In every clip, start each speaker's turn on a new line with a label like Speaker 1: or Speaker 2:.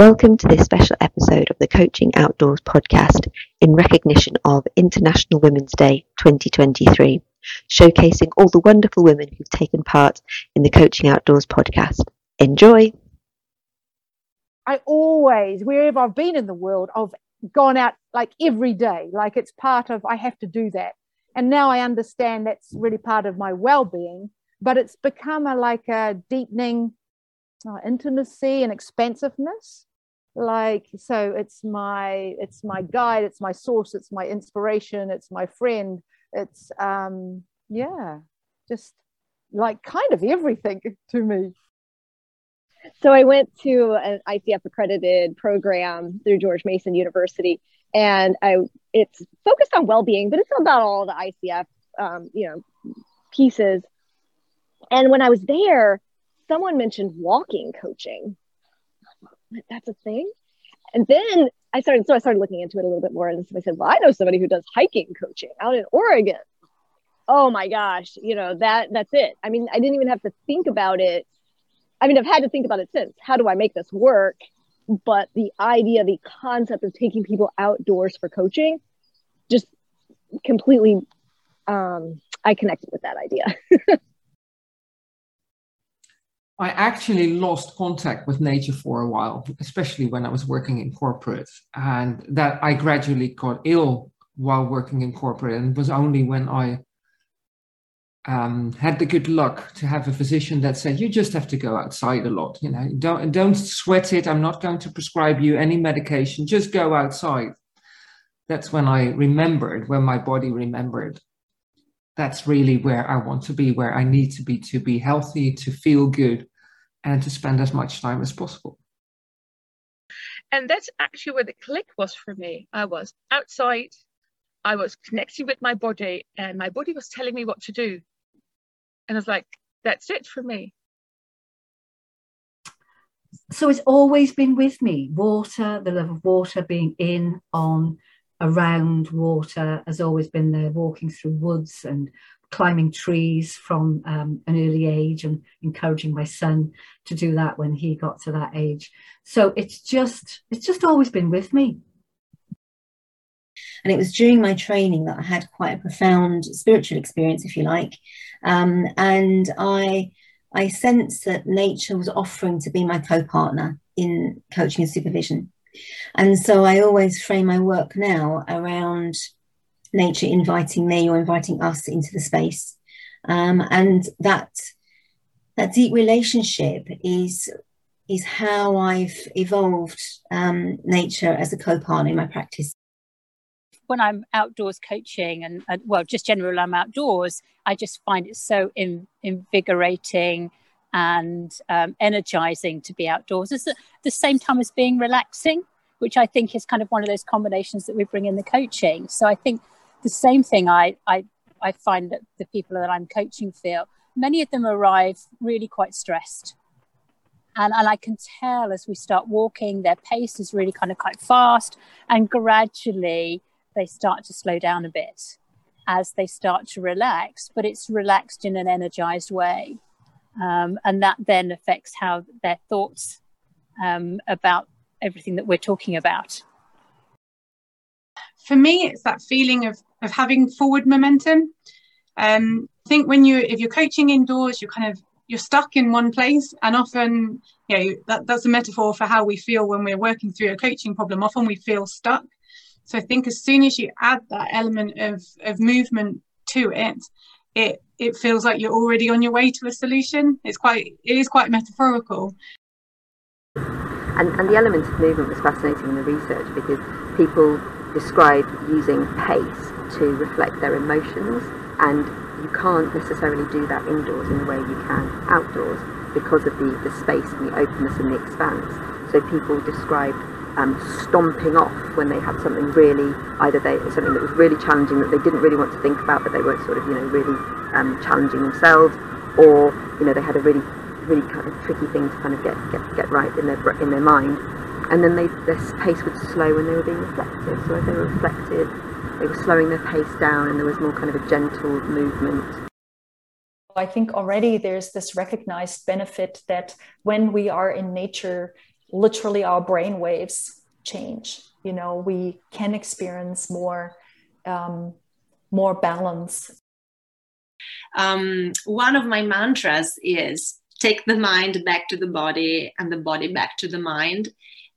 Speaker 1: Welcome to this special episode of the Coaching Outdoors podcast in recognition of International Women's Day 2023, showcasing all the wonderful women who've taken part in the Coaching Outdoors podcast. Enjoy!
Speaker 2: I always, wherever I've been in the world, I've gone out like every day, like it's part of, I have to do that. And now I understand that's really part of my well being, but it's become a, like a deepening uh, intimacy and expansiveness. Like so it's my it's my guide it's my source it's my inspiration it's my friend. It's um yeah just like kind of everything to me.
Speaker 3: So i went to an icf accredited program through george mason university and i it's focused on well-being but it's about all the icf um, you know pieces. And when i was there someone mentioned walking coaching that's a thing. And then I started, so I started looking into it a little bit more. And I said, well, I know somebody who does hiking coaching out in Oregon. Oh my gosh, you know, that that's it. I mean, I didn't even have to think about it. I mean, I've had to think about it since. How do I make this work? But the idea, the concept of taking people outdoors for coaching just completely um, I connected with that idea.
Speaker 4: I actually lost contact with nature for a while, especially when I was working in corporate. And that I gradually got ill while working in corporate. And it was only when I um, had the good luck to have a physician that said, you just have to go outside a lot. You know, don't, don't sweat it. I'm not going to prescribe you any medication. Just go outside. That's when I remembered, when my body remembered that's really where I want to be, where I need to be to be healthy, to feel good, and to spend as much time as possible.
Speaker 5: And that's actually where the click was for me. I was outside, I was connecting with my body, and my body was telling me what to do. And I was like, that's it for me.
Speaker 6: So it's always been with me water, the love of water, being in, on, around water has always been there, walking through woods and climbing trees from um, an early age and encouraging my son to do that when he got to that age. So it's just it's just always been with me.
Speaker 7: And it was during my training that I had quite a profound spiritual experience, if you like. Um, and I I sensed that nature was offering to be my co-partner in coaching and supervision. And so I always frame my work now around nature inviting me or inviting us into the space. Um, and that that deep relationship is is how I've evolved um, nature as a co-partner in my practice.
Speaker 8: When I'm outdoors coaching and, and well, just generally I'm outdoors, I just find it so in, invigorating and um, energizing to be outdoors. It's at the same time as being relaxing, which I think is kind of one of those combinations that we bring in the coaching. So I think the same thing I, I, I find that the people that I'm coaching feel, many of them arrive really quite stressed. And, and I can tell as we start walking, their pace is really kind of quite fast, and gradually they start to slow down a bit as they start to relax, but it's relaxed in an energized way. Um, and that then affects how their thoughts um, about everything that we're talking about.
Speaker 9: For me, it's that feeling of, of having forward momentum. Um, I think when you if you're coaching indoors, you're kind of you're stuck in one place, and often, you know, that, that's a metaphor for how we feel when we're working through a coaching problem. Often we feel stuck. So I think as soon as you add that element of, of movement to it, it it feels like you're already on your way to a solution. It's quite it is quite metaphorical.
Speaker 1: And, and the element of movement was fascinating in the research because people described using pace to reflect their emotions and you can't necessarily do that indoors in the way you can outdoors because of the, the space and the openness and the expanse. So people described um, stomping off when they had something really, either they something that was really challenging that they didn't really want to think about, but they weren't sort of you know really um, challenging themselves, or you know they had a really really kind of tricky thing to kind of get get, get right in their in their mind. And then they, their pace would slow when they were being reflective. So as they were reflective, they were slowing their pace down, and there was more kind of a gentle movement.
Speaker 10: I think already there's this recognized benefit that when we are in nature, literally our brain waves change. You know, we can experience more um, more balance.
Speaker 11: Um, one of my mantras is take the mind back to the body and the body back to the mind.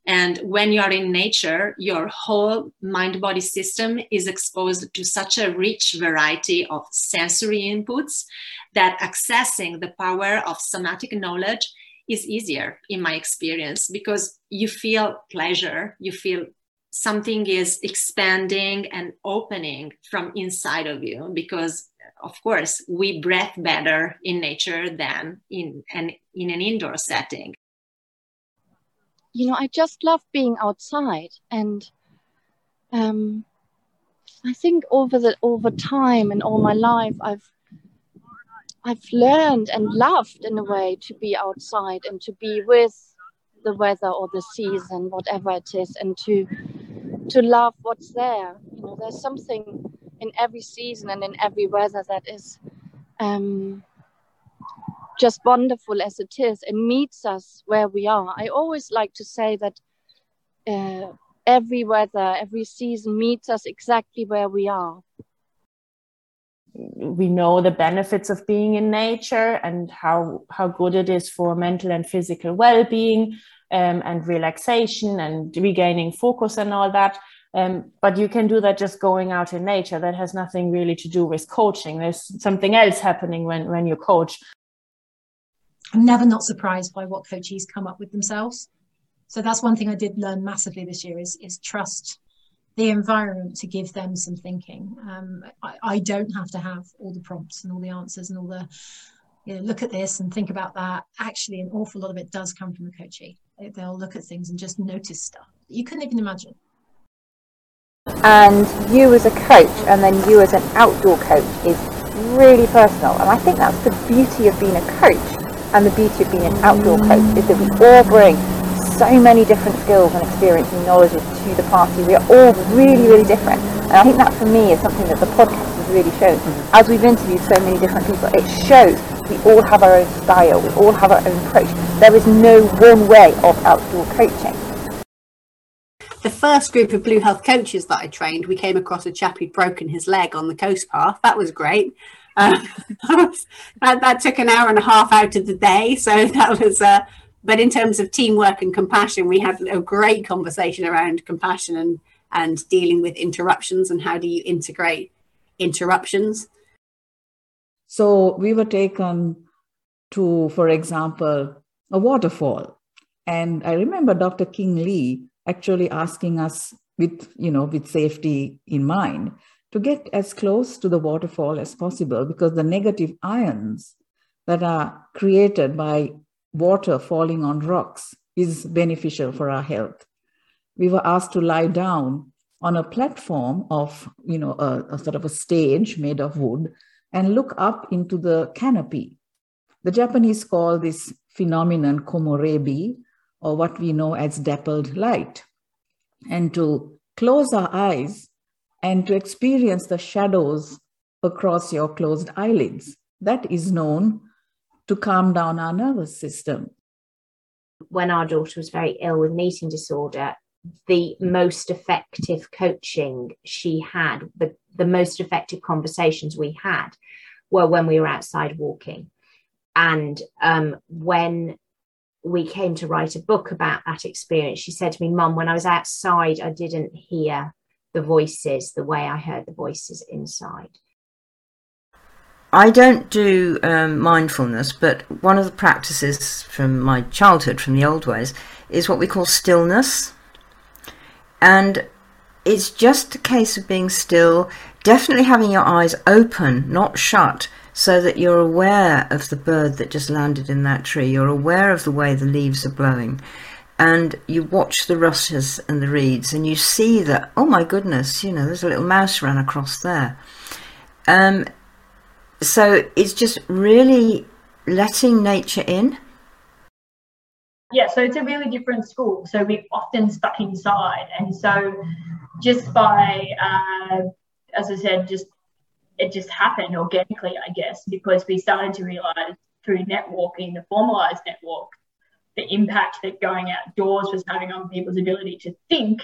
Speaker 11: And when you are in nature, your whole mind body system is exposed to such a rich variety of sensory inputs that accessing the power of somatic knowledge is easier in my experience because you feel pleasure, you feel something is expanding and opening from inside of you because of course we breathe better in nature than in an in an indoor setting.
Speaker 12: You know i just love being outside and um, i think over the over time and all my life i've i've learned and loved in a way to be outside and to be with the weather or the season whatever it is and to to love what's there. You know, there's something in every season and in every weather that is um, just wonderful as it is and meets us where we are. I always like to say that uh, every weather, every season meets us exactly where we are.
Speaker 13: We know the benefits of being in nature and how, how good it is for mental and physical well being um, and relaxation and regaining focus and all that. Um, but you can do that just going out in nature. That has nothing really to do with coaching. There's something else happening when, when you coach.
Speaker 14: I'm never not surprised by what coaches come up with themselves. So that's one thing I did learn massively this year is, is trust the environment to give them some thinking. Um, I, I, don't have to have all the prompts and all the answers and all the you know, look at this and think about that. Actually, an awful lot of it does come from the coachee. They'll look at things and just notice stuff you couldn't even imagine.
Speaker 3: And you as a coach, and then you as an outdoor coach, is really personal. And I think that's the beauty of being a coach and the beauty of being an outdoor coach is that we all bring so many different skills and experience and knowledges to the party. We are all really, really different. And I think that for me is something that the podcast has really shown. As we've interviewed so many different people, it shows we all have our own style, we all have our own approach. There is no one way of outdoor coaching.
Speaker 15: The first group of Blue Health coaches that I trained, we came across a chap who'd broken his leg on the coast path. That was great. Uh, that, that, took an hour and a half out of the day. So that was, uh, but in terms of teamwork and compassion, we had a great conversation around compassion and, and dealing with interruptions and how do you integrate interruptions
Speaker 16: so we were taken to, for example, a waterfall. And I remember Dr. Qing Li actually asking us with, you know, with safety in mind to get as close to the waterfall as possible because the negative ions that are created by water falling on rocks is beneficial for our health. We were asked to lie down on a platform of, you know, a, a sort of a stage made of wood and look up into the canopy. The Japanese call this phenomenon komorebi, or what we know as dappled light. And to close our eyes and to experience the shadows across your closed eyelids. That is known to calm down our nervous system.
Speaker 17: When our daughter was very ill with an eating disorder, the most effective coaching she had, the, the most effective conversations we had were when we were outside walking. And um, when we came to write a book about that experience, she said to me, Mum, when I was outside, I didn't hear the voices the way I heard the voices inside.
Speaker 18: I don't do um, mindfulness, but one of the practices from my childhood, from the old ways, is what we call stillness. And it's just a case of being still, definitely having your eyes open, not shut, so that you're aware of the bird that just landed in that tree. You're aware of the way the leaves are blowing. And you watch the rushes and the reeds, and you see that, oh my goodness, you know, there's a little mouse ran across there. Um, so it's just really letting nature in
Speaker 19: yeah, so it's a really different school. So we're often stuck inside. And so just by, uh, as I said, just it just happened organically, I guess, because we started to realize through networking, the formalized network, the impact that going outdoors was having on people's ability to think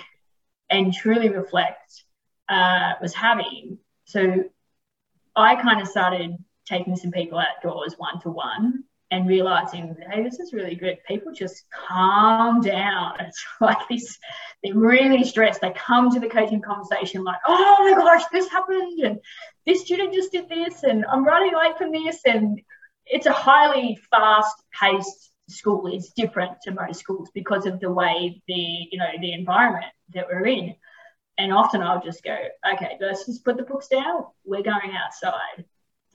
Speaker 19: and truly reflect uh, was having. So I kind of started taking some people outdoors one to one and realizing, hey, this is really good. People just calm down. It's like this, they're really stressed. They come to the coaching conversation like, oh my gosh, this happened, and this student just did this, and I'm running late from this. And it's a highly fast paced school. It's different to most schools because of the way the, you know, the environment that we're in. And often I'll just go, okay, let's just put the books down. We're going outside.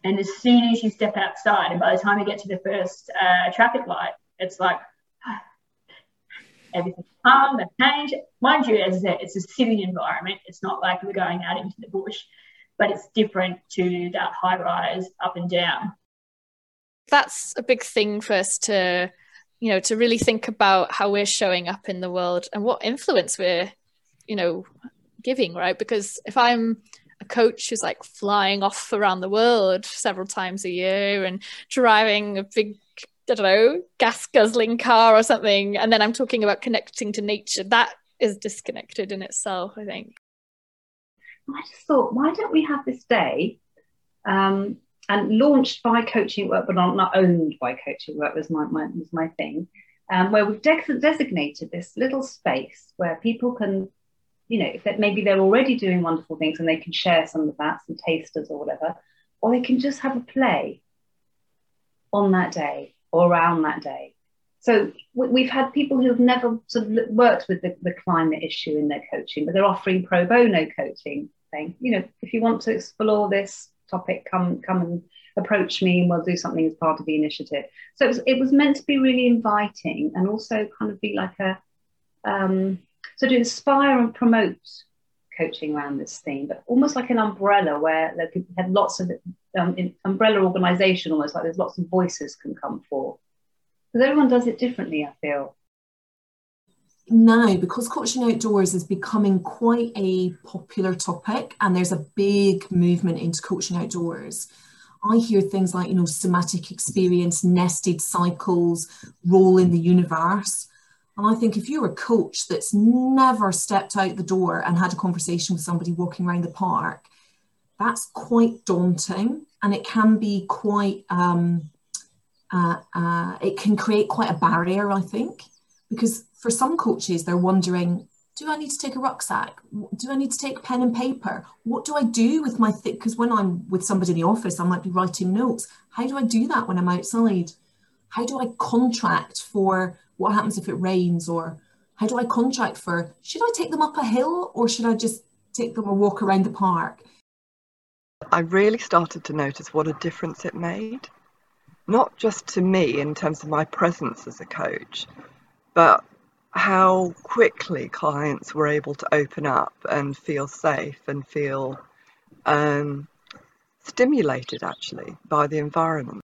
Speaker 19: And as soon as you step outside, and by the time you get to the first uh, traffic light, it's like everything's calm, the change. Mind you, as I said, it's a city environment. It's not like we're going out into the bush, but it's different to that high rise up and down.
Speaker 20: That's a big thing for us to, you know, to really think about how we're showing up in the world and what influence we're, you know, giving, right? Because if I'm a coach who's like flying off around the world several times a year and driving a big I don't know, gas guzzling car or something, and then I'm talking about connecting to nature. That is disconnected in itself, I think.
Speaker 9: I just thought, why don't we have this day um, and launched by Coaching Work, but not, not owned by Coaching Work was my, my was my thing, um, where we've de- designated this little space where people can you know, if that maybe they're already doing wonderful things and they can share some of that, some tasters or whatever, or they can just have a play on that day or around that day. So we've had people who've never sort of worked with the, the climate issue in their coaching, but they're offering pro bono coaching, saying, you know, if you want to explore this topic, come come and approach me, and we'll do something as part of the initiative. So it was, it was meant to be really inviting and also kind of be like a um, so to inspire and promote coaching around this theme, but almost like an umbrella where like, people had lots of um, umbrella organization, almost like there's lots of voices can come forth. Because everyone does it differently, I feel.
Speaker 21: Now, because coaching outdoors is becoming quite a popular topic and there's a big movement into coaching outdoors, I hear things like, you know, somatic experience, nested cycles, role in the universe. And I think if you're a coach that's never stepped out the door and had a conversation with somebody walking around the park, that's quite daunting and it can be quite, um, uh, uh, it can create quite a barrier, I think, because for some coaches, they're wondering, do I need to take a rucksack? Do I need to take pen and paper? What do I do with my thing? Because when I'm with somebody in the office, I might be writing notes. How do I do that when I'm outside? How do I contract for what happens if it rains or how do I contract for should I take them up a hill or should I just take them a walk around the park?
Speaker 22: I really started to notice what a difference it made, not just to me in terms of my presence as a coach, but how quickly clients were able to open up and feel safe and feel um, stimulated actually by the environment.